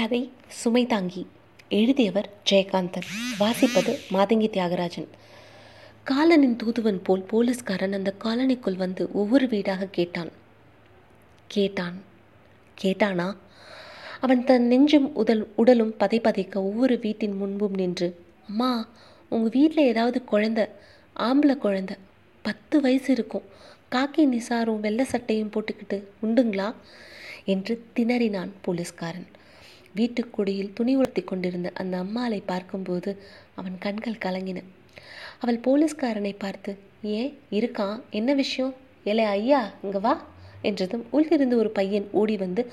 கதை சுமை தாங்கி. எழுதியவர் ஜெயகாந்தன். வாசிப்பது மாதங்கி தியாகராஜன். காலனின் தூதுவன் போல் போலீஸ்காரன் அந்த காலனிக்குள் வந்து ஒவ்வொரு வீடாக கேட்டான். கேட்டான். கேட்டானா? அவன் தன் நெஞ்சும் உடல் உடலும் பதை பதைக்க ஒவ்வொரு வீட்டின் முன்பும் நின்று அம்மா உங்கள் வீட்டில் ஏதாவது குழந்த ஆம்பளை குழந்த பத்து வயசு இருக்கும் காக்கி நிசாரும் வெள்ளை சட்டையும் போட்டுக்கிட்டு உண்டுங்களா? என்று திணறினான் போலீஸ்காரன். வீட்டுக்குடியில் துணி உலர்த்தி கொண்டிருந்த அந்த அம்மாளை பார்க்கும்போது அவன் கண்கள் கலங்கின. அவள் போலீஸ்காரனை பார்த்து ஏன்? இருக்கான் என்ன விஷயம்? ஏலே ஐயா இங்க வா என்றதும் உள்ளிருந்து ஒரு பையன் ஓடி வந்து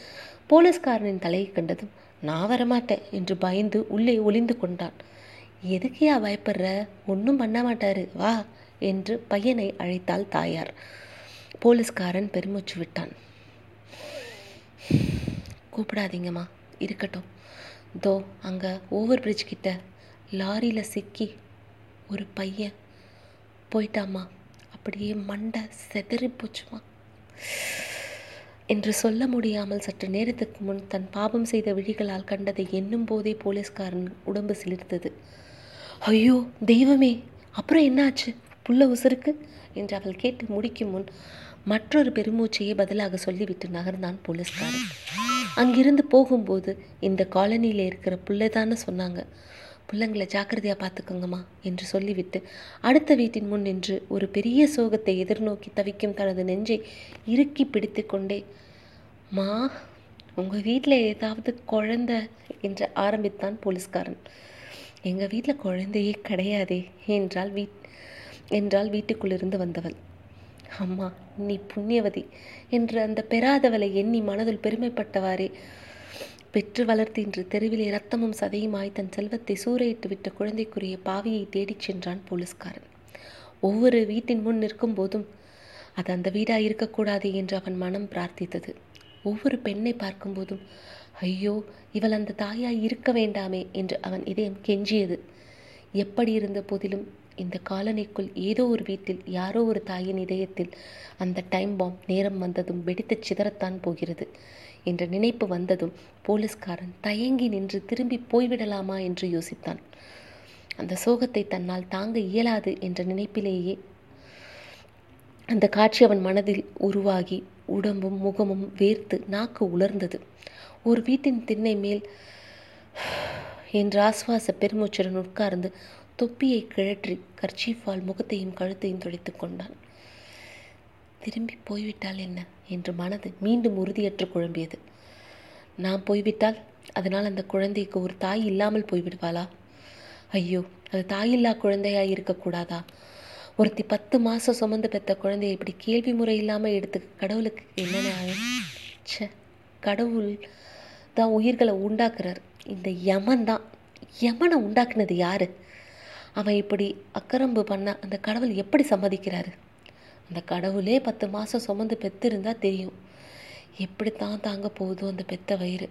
போலீஸ்காரனின் தலையை கண்டதும் நான் வரமாட்டேன் என்று பயந்து உள்ளே ஒளிந்து கொண்டான். எதுக்கையா பயப்படுற? ஒன்றும் பண்ண மாட்டாரு. வா என்று பையனை அழைத்தாள் தாயார். போலீஸ்காரன் பெருமூச்சு விட்டான். கூப்பிடாதீங்கம்மா. இருக்கட்டும். தோ அங்கே ஓவர் பிரிட்ஜ் கிட்ட லாரியில் சிக்கி ஒரு பையன் போயிட்டாமா அப்படியே மண்டை செதறி போச்சுமா. என்று சொல்ல முடியாமல் சற்று நேரத்துக்கு முன் தன் பாபம் செய்த விழிகளால் கண்டதை எண்ணும் போதே போலீஸ்காரன் உடம்பு சிலிர்த்தது. ஐயோ தெய்வமே அப்புறம் என்னாச்சு? புள்ள உசுருக்கு? என்று அவள் கேட்டு முடிக்கும் முன் மற்றொரு பெருமூச்சையே பதிலாக சொல்லிவிட்டு நகர்ந்தான் போலீஸ்காரன். அங்கிருந்து போகும்போது இந்த காலனியில் இருக்கிற புள்ளைதான்னு சொன்னாங்க. புள்ளங்களை ஜாக்கிரதையாக பார்த்துக்கோங்கம்மா என்று சொல்லிவிட்டு அடுத்த வீட்டின் முன் நின்று ஒரு பெரிய சோகத்தை எதிர்நோக்கி தவிக்கும் தனது நெஞ்சை இறுக்கி பிடித்து கொண்டே மா உங்கள் வீட்டில் ஏதாவது குழந்த? என்று ஆரம்பித்தான் போலீஸ்காரன். எங்கள் வீட்டில் குழந்தையே கிடையாதே என்றால் வீட் என்றால் வீட்டுக்குள்ளிருந்து வந்தவள் அம்மா நீ புண்ணியவதி என்று அந்த பெறாதவளை எண்ணி மனதில் பெருமைப்பட்டவாறே. பெற்று வளர்த்து இன்று தெருவிலே ரத்தமும் சதையுமாய் தன் செல்வத்தை சூறையிட்டு விட்ட குழந்தைக்குரிய பாவியை தேடிச் சென்றான் போலீஸ்காரன். ஒவ்வொரு வீட்டின் முன் நிற்கும் போதும் அது அந்த வீடாக இருக்கக்கூடாது என்று அவன் மனம் பிரார்த்தித்தது. ஒவ்வொரு பெண்ணை பார்க்கும்போதும் ஐயோ இவள் அந்த தாயாய் இருக்க வேண்டாமே என்று அவன் இதயம் கெஞ்சியது. எப்படி இருந்த போதிலும் இந்த காலனிக்குள் ஏதோ ஒரு வீட்டில் யாரோ ஒரு தாயின் இதயத்தில் அந்த டைம் பாம் நேரம் வந்ததும் வெடித்து சிதறத்தான் போகிறது என்ற நினைப்பு வந்ததும் போலீஸ்காரன் தயங்கி நின்று திரும்பி போய்விடலாமா என்று யோசித்தான். அந்த சோகத்தை தன்னால் தாங்க இயலாது என்ற நினைப்பிலேயே அந்த காட்சி அவன் மனதில் உருவாகி உடம்பும் முகமும் வேர்த்து நாக்கு உலர்ந்தது. ஒரு வீட்டின் திண்ணை மேல் என்று ஆஸ்வாச பெருமூச்சுடன் உட்கார்ந்து தொப்பியை கிழற்றி கர்ச்சீஃபால் முகத்தையும் கழுத்தையும் துடைத்து கொண்டான். திரும்பி போய்விட்டால் என்ன? என்று மனது மீண்டும் உறுதியற்று குழம்பியது. நான் போய்விட்டால் அதனால் அந்த குழந்தைக்கு ஒரு தாய் இல்லாமல் போய்விடுவாளா? ஐயோ அது தாயில்லா குழந்தையாக இருக்கக்கூடாதா ஒருத்தி பத்து மாதம் சுமந்து பெற்ற குழந்தையை இப்படி கேள்வி முறை இல்லாமல் எடுத்து கடவுளுக்கு என்னென்ன ஆகும் கடவுள் தான் உயிர்களை உண்டாக்குறார். இந்த யமன் தான். யமனை உண்டாக்குனது யாரு? அவன் இப்படி அக்கரம்பு பண்ண அந்த கடவுள் எப்படி சம்மதிக்கிறாரு? அந்த கடவுளே பத்து மாதம் சுமந்து பெத்திருந்தா தெரியும். எப்படி தான் தாங்க போகுதோ அந்த பெத்த வயிறு.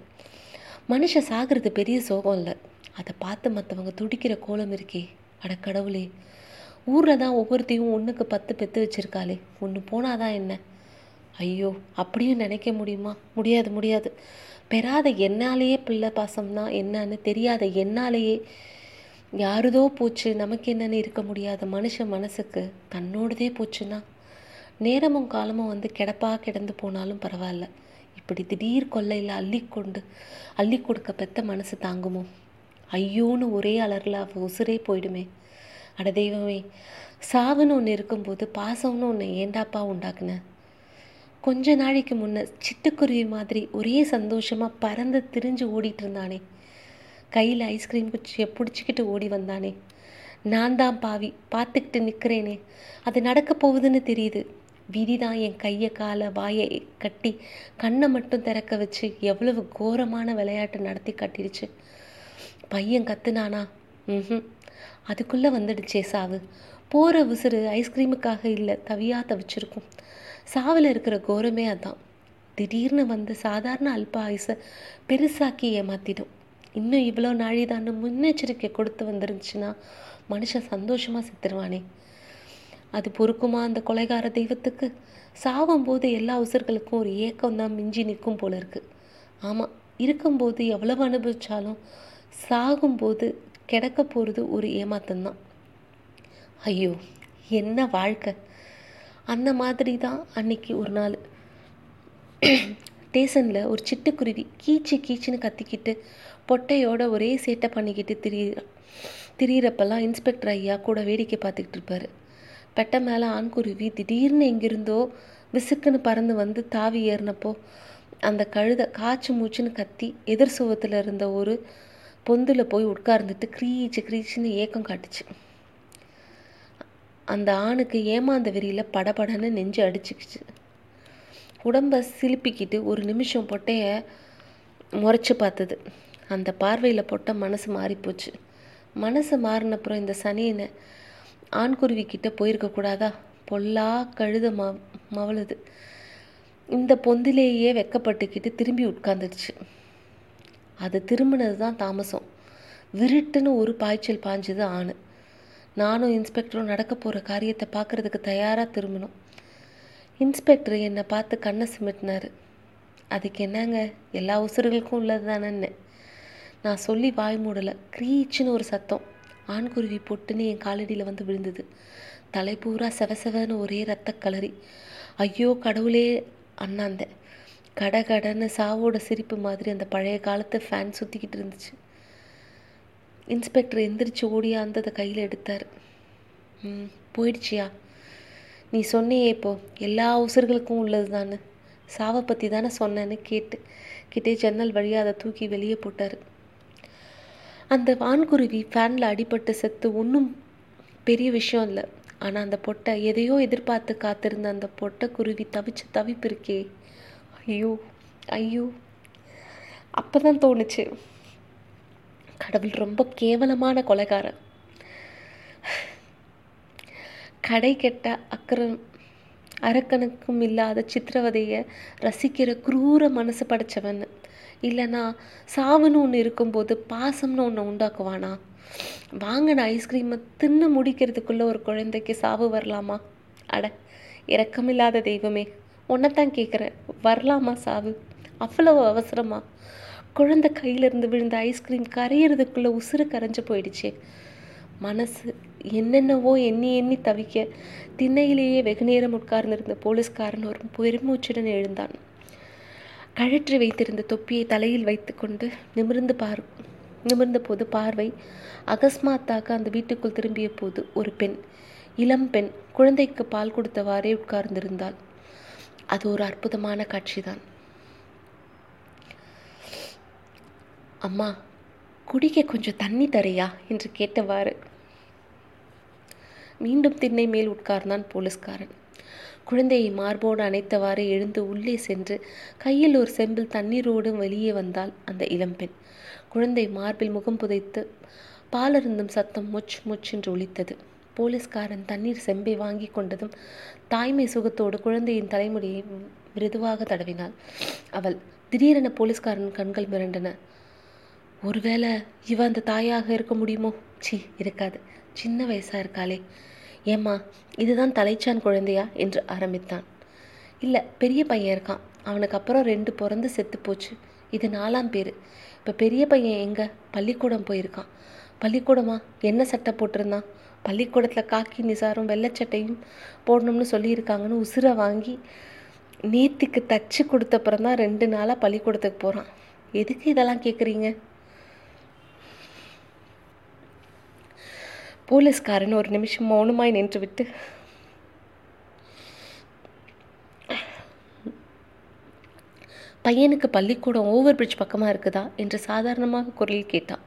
மனுஷன் சாகிறது பெரிய சோகம் இல்லை. அதை பார்த்து மற்றவங்க துடிக்கிற கோலம் இருக்கே. அட கடவுளே ஊரில் தான் ஒவ்வொருத்தையும் ஒன்றுக்கு பத்து பெற்று வச்சிருக்காளே. ஒன்று போனாதான் என்ன? ஐயோ அப்படியும் நினைக்க முடியுமா? முடியாது முடியாது. பெறாத என்னாலேயே பிள்ளை பாசம்னா என்னன்னு தெரியாத என்னாலேயே யாருதோ போச்சு நமக்கு என்னன்னு இருக்க முடியாத மனுஷன் மனசுக்கு தன்னோடதே போச்சுன்னா நேரமும் காலமும் வந்து கிடப்பா கிடந்து போனாலும் பரவாயில்ல. இப்படி திடீர் கொள்ளையில் அள்ளி கொண்டு அள்ளி கொடுக்க பெத்த மனசு தாங்குமோ? ஐயோன்னு ஒரே அலரில் அவ உசுரே போயிடுமே. அட தெய்வமே சாவுன்னு ஒன்று இருக்கும்போது பாசம்னு ஒன்று ஏண்டாப்பா உண்டாக்குன? கொஞ்ச நாளைக்கு முன்ன சிட்டுக்குருவி மாதிரி ஒரே சந்தோஷமாக பறந்து திரிஞ்சு ஓடிட்டு இருந்தானே. கையில் ஐஸ்கிரீம் குச்சியை பிடிச்சிக்கிட்டு ஓடி வந்தானே. நான் தான் பாவி பார்த்துக்கிட்டு நிற்கிறேனே அது நடக்க போகுதுன்னு தெரியுது. விதி தான் என் கையை காலை வாயை கட்டி கண்ணை மட்டும் திறக்க வச்சு எவ்வளவு கோரமான விளையாட்டு நடத்தி கட்டிடுச்சு. பையன் கத்துனானா? ம் அதுக்குள்ளே வந்துடுச்சே சாவு. போகிற உசுறு ஐஸ்கிரீமுக்காக இல்லை தவியாக தவிச்சிருக்கும். சாவில் இருக்கிற கோரமே அதான். திடீர்னு வந்து சாதாரண அல்ப ஆயுசை பெருசாக்கி ஏமாத்திடும். இன்னும் இவ்வளோ நாழிதான்னு முன்னெச்சரிக்கை கொடுத்து வந்துருந்துச்சுன்னா மனுஷன் சந்தோஷமாக செத்துருவானே. அது பொறுக்குமா அந்த கொலைகார தெய்வத்துக்கு? சாகும்போது எல்லா உசர்களுக்கும் ஒரு ஏக்கம் தான் மிஞ்சி நிற்கும் போல இருக்கு. ஆமாம் இருக்கும்போது எவ்வளவு அனுபவிச்சாலும் சாகும்போது கிடக்க போகிறது ஒரு ஏமாத்தம்தான் ஐயோ என்ன வாழ்க்கை? அந்த மாதிரி தான் அன்னைக்கு ஒரு நாள். ஸ்டேஷனில் ஒரு சிட்டுக்குருவி கீச்சு கீச்சுன்னு கத்திக்கிட்டு பொட்டையோட ஒரே சேட்டை பண்ணிக்கிட்டு திரி திரியிறப்பெல்லாம் இன்ஸ்பெக்டர் ஐயா கூட வேடிக்கை பார்த்துக்கிட்டு இருப்பார். பெட்டை மேலே ஆண்குருவி திடீர்னு எங்கிருந்தோ விசுக்குன்னு பறந்து வந்து தாவி ஏறினப்போ அந்த கழுதை காய்ச்சி மூச்சுன்னு கத்தி எதிர் சுவத்தில் இருந்த ஒரு பொந்தில் போய் உட்கார்ந்துட்டு க்ரீச்சு க்ரீச்சுன்னு ஏக்கம் காட்டுச்சு. அந்த ஆணுக்கு ஏமாந்த வெறியில் படபடன்னு நெஞ்சு அடிச்சுக்கிச்சு. உடம்ப சிலுப்பிக்கிட்டு ஒரு நிமிஷம் பொட்டையை முறைச்சி பார்த்தது. அந்த பார்வையில் போட்ட மனசு மாறிப்போச்சு. மனசு மாறினப்புறம் இந்த சனியனை ஆண்குருவிக்கிட்ட போயிருக்கக்கூடாதா பொல்லா கழுத ம மவளுது. இந்த பொந்திலேயே வெக்கப்பட்டுக்கிட்டு திரும்பி உட்காந்துடுச்சு அது திரும்பினது தான் தாமசம். விருட்டுன்னு ஒரு பாய்ச்சல் பாஞ்சுது ஆணு. நானும் இன்ஸ்பெக்டரும் நடக்க போகிற காரியத்தை பார்க்குறதுக்கு தயாராக திரும்பினோம். இன்ஸ்பெக்டர் என்னை பார்த்து கண்ணை சிமிட்டினார். அதுக்கு என்னங்க? எல்லா உசுறுகளுக்கும் உள்ளது தானேன்னு நான் சொல்லி வாய் மூடலை. க்ரீச்சுன்னு ஒரு சத்தம். ஆண்குருவி பொட்டுன்னு என் காலடியில் வந்து விழுந்தது. தலை பூரா செவசெவன்னு ஒரே ரத்த கலரி. ஐயோ கடவுளே அண்ணாந்த. கட கடன்னு சாவோட சிரிப்பு மாதிரி அந்த பழைய காலத்து ஃபேன் சுற்றிக்கிட்டு இருந்துச்சு. இன்ஸ்பெக்டர் எந்திரிச்சு ஓடியாந்து அதை கையில் எடுத்தார். ம் போயிடுச்சியா? நீ சொன்னியே இப்போ. எல்லா உசுர்களுக்கும் உள்ளது தானே சாவை பற்றி தானே சொன்னேன்னு கேட்டு. கிட்டே ஜன்னல் வழியாக அதை தூக்கி வெளியே போட்டார். அந்த வான்குருவி ஃபேனில் அடிபட்டு செத்து ஒன்றும் பெரிய விஷயம் இல்லை. ஆனால் அந்த பொட்டை எதையோ எதிர்பார்த்து காத்திருந்த அந்த பொட்டை குருவி தவிச்சு தவிப்பு இருக்கே ஐயோ ஐயோ. அப்போ தான் தோணுச்சு. கடவுள் ரொம்ப கேவலமான கொலைகாரன். கடை கெட்ட அக்கறம் அரக்கனுக்கும் இல்லாத சித்திரவதையை ரசிக்கிற குரூர மனசு படைச்சவன். இல்லைனா சாவுன்னு ஒன்று இருக்கும்போது பாசம்னு ஒன்று உண்டாக்குவானா? வாங்கின ஐஸ்கிரீமை தின்னு முடிக்கிறதுக்குள்ளே ஒரு குழந்தைக்கு சாவு வரலாமா? அட இரக்கமில்லாத தெய்வமே உன்னைத்தான் கேட்குறேன் வரலாமா சாவு? அவ்வளவு அவசரமா? குழந்தை கையிலிருந்து விழுந்த ஐஸ்கிரீம் கரையிறதுக்குள்ளே உசுறு கரைஞ்சு போயிடுச்சே. மனசு என்னென்னவோ எண்ணி எண்ணி தவிக்க திண்ணையிலேயே வெகு நேரம் உட்கார்ந்திருந்த போலீஸ்காரன் ஒரு பெருமூச்சுடன் எழுந்தான். கழற்றி வைத்திருந்த தொப்பியை தலையில் வைத்துக்கொண்டு நிமிர்ந்து பார் நிமிர்ந்த போது பார்வை அகஸ்மாத்தாக அந்த வீட்டுக்குள் திரும்பிய போது ஒரு பெண் இளம் பெண் குழந்தைக்கு பால் கொடுத்தவாறே உட்கார்ந்திருந்தாள். அது ஒரு அற்புதமான காட்சிதான். அம்மா குடிக்க கொஞ்சம் தண்ணி தரையா? என்று கேட்டவாறு. மீண்டும் திண்ணை மேல் உட்கார்ந்தான் போலீஸ்காரன். குழந்தையை மார்போடு அணைத்தவாறு எழுந்து உள்ளே சென்று கையில் ஒரு செம்பில் தண்ணீரோடு வெளியே வந்தாள் அந்த இளம்பெண். குழந்தை மார்பில் முகம் புதைத்து பாலருந்தும் சத்தம் முச் முச்சென்று ஒலித்தது. போலீஸ்காரன் தண்ணீர் செம்பை வாங்கி கொண்டதும் தாய்மை சுகத்தோடு குழந்தையின் தலைமுடியை மிருதுவாக தடவினாள். அவள் திடீரென போலீஸ்காரன் கண்கள் மிரண்டன. ஒருவேளை இவ அந்த தாயாக இருக்க முடியுமோ? சி இருக்காது. சின்ன வயசா இருக்காளே. ஏம்மா இதுதான் தலைச்சான் குழந்தையா? என்று ஆரம்பித்தான். இல்லை பெரிய பையன் இருக்கான். அவனுக்கு அப்புறம் ரெண்டு பிறந்து செத்து போச்சு. இது நாலாம் பேர். இப்போ பெரிய பையன் எங்கே? பள்ளிக்கூடம் போயிருக்கான். பள்ளிக்கூடமா? என்ன சட்டை போட்டிருந்தான்? பள்ளிக்கூடத்தில் காக்கி நிசாரும் வெள்ளைச்சட்டையும் போடணும்னு சொல்லியிருக்காங்கன்னு உசுரை வாங்கி நேத்திக்கு தச்சு கொடுத்தப்புறம் தான் ரெண்டு நாளாக பள்ளிக்கூடத்துக்கு போகிறான் எதுக்கு இதெல்லாம் கேட்குறீங்க போலீஸ்காரன் ஒரு நிமிஷம் மௌனமாய் நின்றுவிட்டு பையனுக்கு பள்ளிக்கூடம் ஓவர் பிரிட்ஜ் பக்கமாக இருக்குதா? என்று சாதாரணமாக குரலில் கேட்டான்.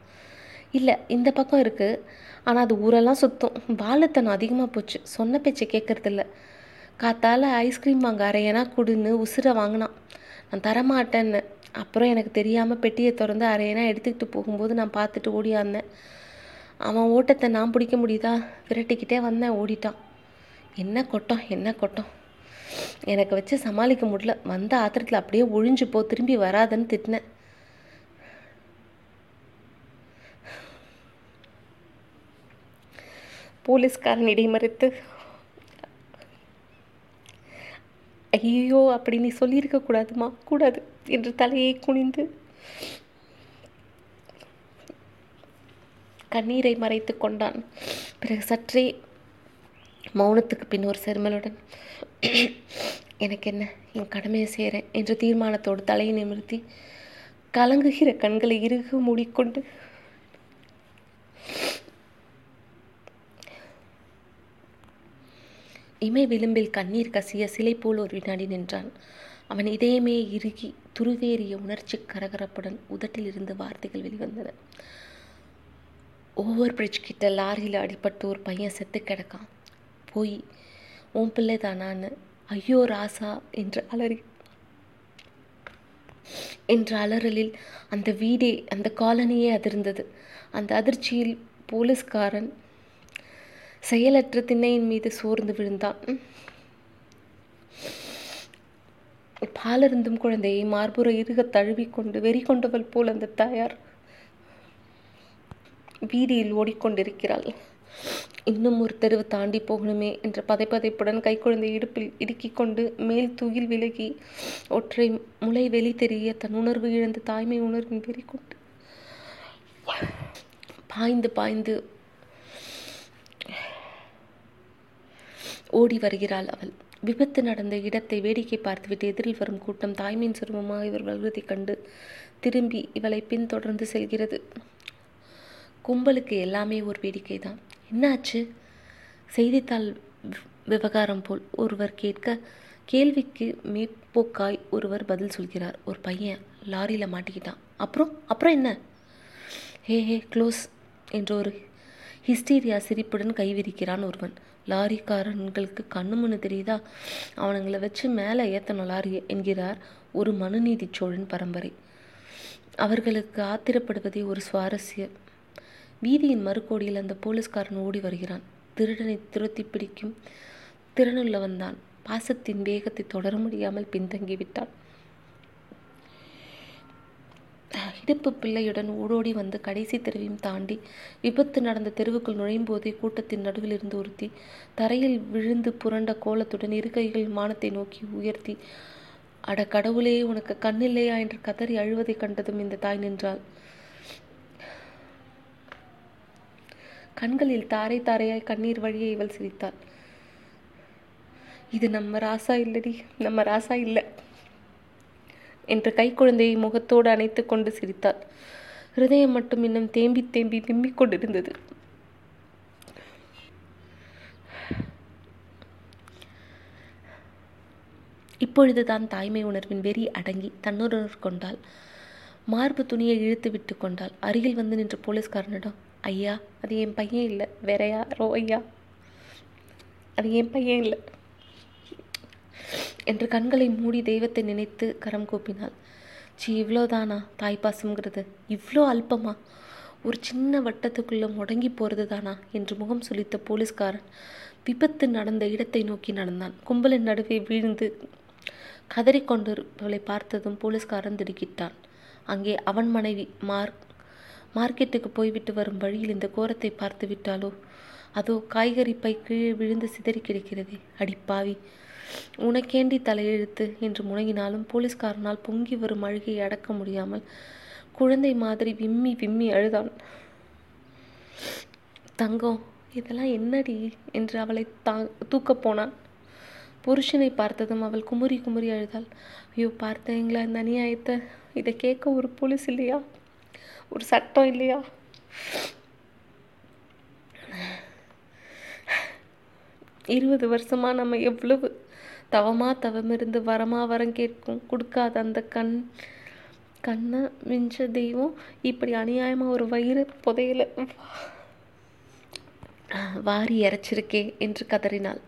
இல்லை இந்த பக்கம் இருக்குது ஆனால் அது ஊரெல்லாம் சுத்தம். வாழைத்தனம் அதிகமாக போச்சு. சொன்ன பேச்சை கேட்கறதில்ல காத்தால் ஐஸ்கிரீம் வாங்க அரையனா கொடுன்னு உசுரை வாங்கினான். நான் தரமாட்டேன்னு. அப்புறம் எனக்கு தெரியாமல் பெட்டியை திறந்து அரையனா எடுத்துக்கிட்டு போகும்போது நான் பார்த்துட்டு ஓடியாந்தேன் அவன் ஓட்டத்தை நான் பிடிக்க முடியுதா? விரட்டிக்கிட்டே வந்தேன் ஓடிட்டான். என்ன கொட்டம் என்ன கொட்டம்? எனக்கு வச்சு சமாளிக்க முடியல. வந்த ஆத்திரத்தில் அப்படியே ஒழிஞ்சு போ திரும்பி வராதன்னு திட்டினேன். போலீஸ்காரன் இடைமறித்து ஐயோ அப்படி நீ சொல்லியிருக்கக்கூடாதுமா கூடாது என்று தலையை குனிந்து கண்ணீரை மறைத்து கொண்டான். பிறகு சற்றே மௌனத்துக்கு பின் ஒரு செருமலுடன் எனக்கு என்ன என் கடமையை செய்கிறேன் என்ற தீர்மானத்தோடு தலையை நிமிர்த்தி கலங்குகிற கண்களை இறுக மூடிக்கொண்டு இமை விளிம்பில் கண்ணீர் கசிய சிலை போல் ஒரு வினாடி நின்றான். அவன் இதயமே இறுகி துருவேறிய உணர்ச்சி கரகரப்புடன் உதட்டில் இருந்து வார்த்தைகள் வெளிவந்தன. ஓவர் பிரிட்ஜ் கிட்ட லாரியில் அடிபட்டு ஒரு பையன் செத்து கிடக்கான். போய் உன் பிள்ளை தானான்னு. ஐயோ ராசா என்று அலறி என்ற அலறலில் அந்த வீடே அந்த காலனியே அதிர்ந்தது. அந்த அதிர்ச்சியில் போலீஸ்காரன் செயலற்ற திண்ணையின் மீது சோர்ந்து விழுந்தான். பாலருந்தும் குழந்தையை மார்புற இறுக தழுவிக்கொண்டு வெறி கொண்டவள் போல் அந்த தாயார் வீதியில் ஓடிக்கொண்டிருக்கிறாள். இன்னும் ஒரு தெருவு தாண்டி போகணுமே என்ற பதைப்பதைப்புடன் கைக்குழந்தை இடுப்பில் இடுக்கிக் கொண்டு மேல் தூயில் விலகி ஒற்றை முளை வெளி தெரிய தன் உணர்வு இழந்து தாய்மை உணர்வின் வெறி கொண்டு பாய்ந்து பாய்ந்து ஓடி வருகிறாள் அவள். விபத்து நடந்த இடத்தை வேடிக்கை பார்த்துவிட்டு எதிரில் வரும் கூட்டம் தாய்மையின் சிரமமாக இவர் வருவதைக் கண்டு திரும்பி இவளை பின்தொடர்ந்து செல்கிறது. கும்பலுக்கு எல்லாமே ஒரு வேடிக்கை தான் என்னாச்சு? செய்தித்தாள் விவகாரம் போல் ஒருவர் கேட்க கேள்விக்கு மேற்போக்காய் ஒருவர் பதில் சொல்கிறார். ஒரு பையன் லாரியில் மாட்டிக்கிட்டான். அப்புறம் அப்புறம் என்ன? ஹே ஹே க்ளோஸ் என்ற ஒரு ஹிஸ்டீரியா சிரிப்புடன் கைவிரிக்கிறான் ஒருவன். லாரிக்காரன்களுக்கு கண்ணு முன்னு தெரியுதா? அவனுங்களை வச்சு மேலே ஏற்றணும் லாரியை என்கிறார் ஒரு மனுநீதி சோழன் பரம்பரை. அவர்களுக்கு ஆத்திரப்படுவதே ஒரு சுவாரஸ்யம் வீதியின் மறுக்கோடியில் அந்த போலீஸ்காரன் ஓடி வருகிறான். திருடனை துரத்தி பிடிக்கும் திறனுள்ளவன் தான். பாசத்தின் வேகத்தை தொடர முடியாமல் பின்தங்கி விட்டான். இடுப்பு பிள்ளையுடன் ஓடோடி வந்து கடைசி தெருவையும் தாண்டி விபத்து நடந்த தெருவுக்குள் நுழையும் போதே கூட்டத்தின் நடுவில் இருந்து ஒருத்தி தரையில் விழுந்து புரண்ட கோலத்துடன் இரு கைகள் மானத்தை நோக்கி உயர்த்தி அட கடவுளே உனக்கு கண்ணில்லையா என்று கதறி அழுவதை கண்டதும் இந்த தாய் நின்றாள். கண்களில் தாரை தாரையாய் கண்ணீர் வழியை இவள் சிரித்தாள். இது நம்ம ராசா இல்லடி நம்ம ராசா இல்லை என்று கைக்குழந்தையை முகத்தோடு அணைத்து கொண்டு சிரித்தாள். ஹிருதயம் மட்டும் இன்னும் தேம்பி தேம்பி விம்மிக் கொண்டிருந்தது. இப்பொழுதுதான் தாய்மை உணர்வின் வெறி அடங்கி தன்னுணர்வு கொண்டாள். மார்பு துணியை இழுத்து விட்டு கொண்டாள். அருகில் வந்து நின்ற போலீஸ்காரனிடம் ஐயா அது என் பையன் இல்லை. வேற யாரோ? ஐயா. அது என் பையன் இல்லை. என்று கண்களை மூடி தெய்வத்தை நினைத்து கரம் கூப்பினாள். சி இவ்வளோதானா தாய்ப்பாசம்ங்கிறது இவ்வளோ அல்பமா? ஒரு சின்ன வட்டத்துக்குள்ளே முடங்கி போகிறது தானா என்று முகம் சுளித்த போலீஸ்காரன் விபத்து நடந்த இடத்தை நோக்கி நடந்தான். கும்பலின் நடுவே வீழ்ந்து கதறிக்கொண்டிருப்பவளை பார்த்ததும் போலீஸ்காரன் திடுக்கிட்டான். அங்கே அவன் மனைவி மார்க் மார்க்கெட்டுக்கு போய்விட்டு வரும் வழியில் இந்த கோரத்தை பார்த்து விட்டாலோ? அதோ காய்கறி பை கீழே விழுந்து சிதறி கிடக்கிறதே. அடிப்பாவி உனக்கேண்டி தலையெழுத்து? என்று முனங்கினாலும் போலீஸ்காரனால் பொங்கி வரும் அழுகையை அடக்க முடியாமல் குழந்தை மாதிரி விம்மி விம்மி அழுதான். தங்கம் இதெல்லாம் என்னடி? என்று அவளை தா தூக்கப் போனான். புருஷனை பார்த்ததும் அவள் குமுறி குமுறி அழுதாள். ஐயோ பார்த்தீங்களா இந்த அநியாயத்தை? இதை கேட்க ஒரு போலீஸ் இல்லையா? ஒரு சட்டம் இல்லையா? இருபது வருஷமா நம்ம எவ்வளவு தவமா தவம் இருந்து வரமா வரம் கேட்கும்? கொடுக்காத அந்த கண் கண்ணை மிஞ்ச தெய்வம் இப்படி அநியாயமா ஒரு வயிறு புதையில. வாரி இறைச்சிருக்கே என்று கதறினாள்.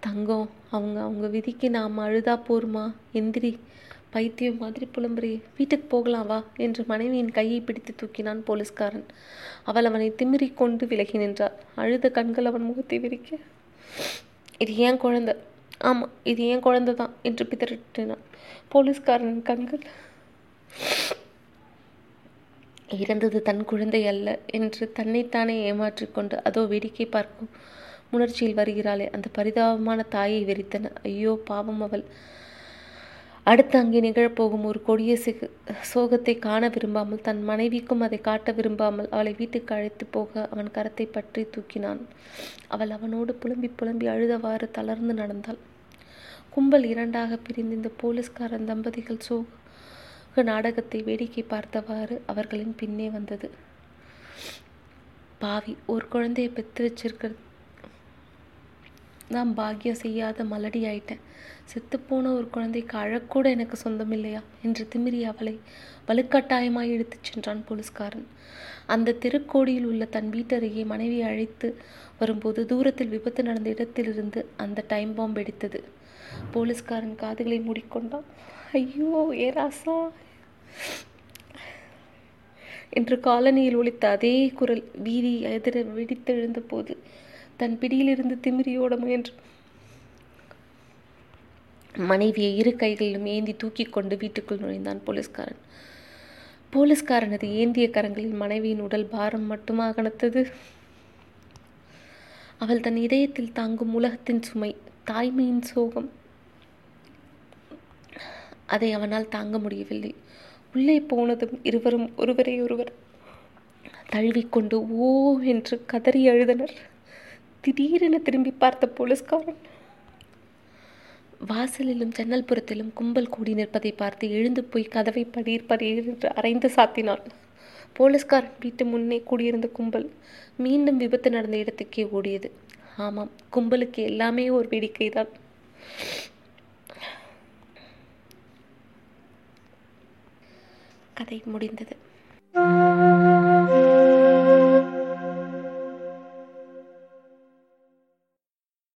தங்கம் அவங்க அவங்க விதிக்கு நாம் அழுதா போருமா? எந்திரி. பைத்தியம் மாதிரி புலம்புறியே வீட்டுக்கு போகலாம் வா என்று மனைவியின் கையை பிடித்து தூக்கினான் போலீஸ்காரன். அவள் அவனை திமிரி கொண்டு விலகி நின்றாள். அழுத கண்கள் அவன் முகத்தை விரிக்க இது ஏன் குழந்தை? ஆமாம் இது ஏன் குழந்தை தான் என்று பிதறினான். போலீஸ்காரன் கண்கள் இறந்தது தன் குழந்தை அல்ல என்று தன்னைத்தானே ஏமாற்றிக்கொண்டு அதோ வேடிக்கை பார்க்கும் உணர்ச்சியில் வருகிறாளே. அந்த பரிதாபமான தாயை வெறித்தன. ஐயோ பாவம் அவள். அடுத்து அங்கே நிகழப்போகும் ஒரு கொடிய சிக சோகத்தை காண விரும்பாமல் தன் மனைவிக்கும் அதை காட்ட விரும்பாமல் அவளை வீட்டுக்கு அழைத்து போக அவன் கரத்தை பற்றி தூக்கினான். அவள் அவனோடு புலம்பி புலம்பி அழுதவாறு தளர்ந்து நடந்தாள். கும்பல் இரண்டாக பிரிந்து இந்த போலீஸ்காரன் தம்பதிகள் சோக நாடகத்தை வேடிக்கை பார்த்தவாறு அவர்களின் பின்னே வந்தது. பாவி ஒரு குழந்தையை பெற்று வச்சிருக்கிறது நான் பாக்கியம் செய்யாத மலடி ஆயிட்டேன். செத்துப்போன ஒரு குழந்தைக்கு அழக்கூட எனக்கு சொந்தம் இல்லையா என்று திமிரி அவளை வலுக்கட்டாயமாய் இழுத்துச் சென்றான் போலீஸ்காரன். அந்த தெருக்கோடியில் உள்ள தன் வீட்டருகே மனைவி அழைத்து வரும்போது தூரத்தில் விபத்து நடந்த இடத்திலிருந்து அந்த டைம் பாம்பு வெடித்தது. போலீஸ்காரன் காதுகளை மூடிக்கொண்டான். ஐயோ ஏ ராசா! என்று காலனியில் ஒழித்த அதே குரல் வீதி எதிர வெடித்தெழுந்த போது தன் பிடியிலிருந்து திமிரியோட முயன்று. மனைவியை இரு கைகளிலும் ஏந்தி தூக்கி கொண்டு வீட்டுக்குள் நுழைந்தான் போலீஸ்காரன். போலீஸ்காரனது ஏந்திய கரங்களில் மனைவியின் உடல் பாரம் மட்டுமா கனத்தது? அவள் தன் இதயத்தில் தாங்கும் உலகத்தின் சுமை தாய்மையின் சோகம். அதை அவனால் தாங்க முடியவில்லை. உள்ளே போனதும் இருவரும் ஒருவரை ஒருவர் தழுவிக்கொண்டு ஓ என்று கதறி அழுதனர். திடீரென திரும்பி பார்த்த போலீஸ்காரன். வாசலிலும் ஜன்னல் புறத்திலும் கும்பல் கூடி நிற்பதை பார்த்து எழுந்து போய் கதவை படீர் படீர் என்று அரைந்து சாத்தினான் போலீஸ்காரன் வீட்டு முன்னே கூடியிருந்த கும்பல் மீண்டும் விபத்து நடந்த இடத்துக்கே ஓடியது. ஆமாம் கும்பலுக்கு எல்லாமே ஒரு வேடிக்கைதான். கதை முடிந்தது.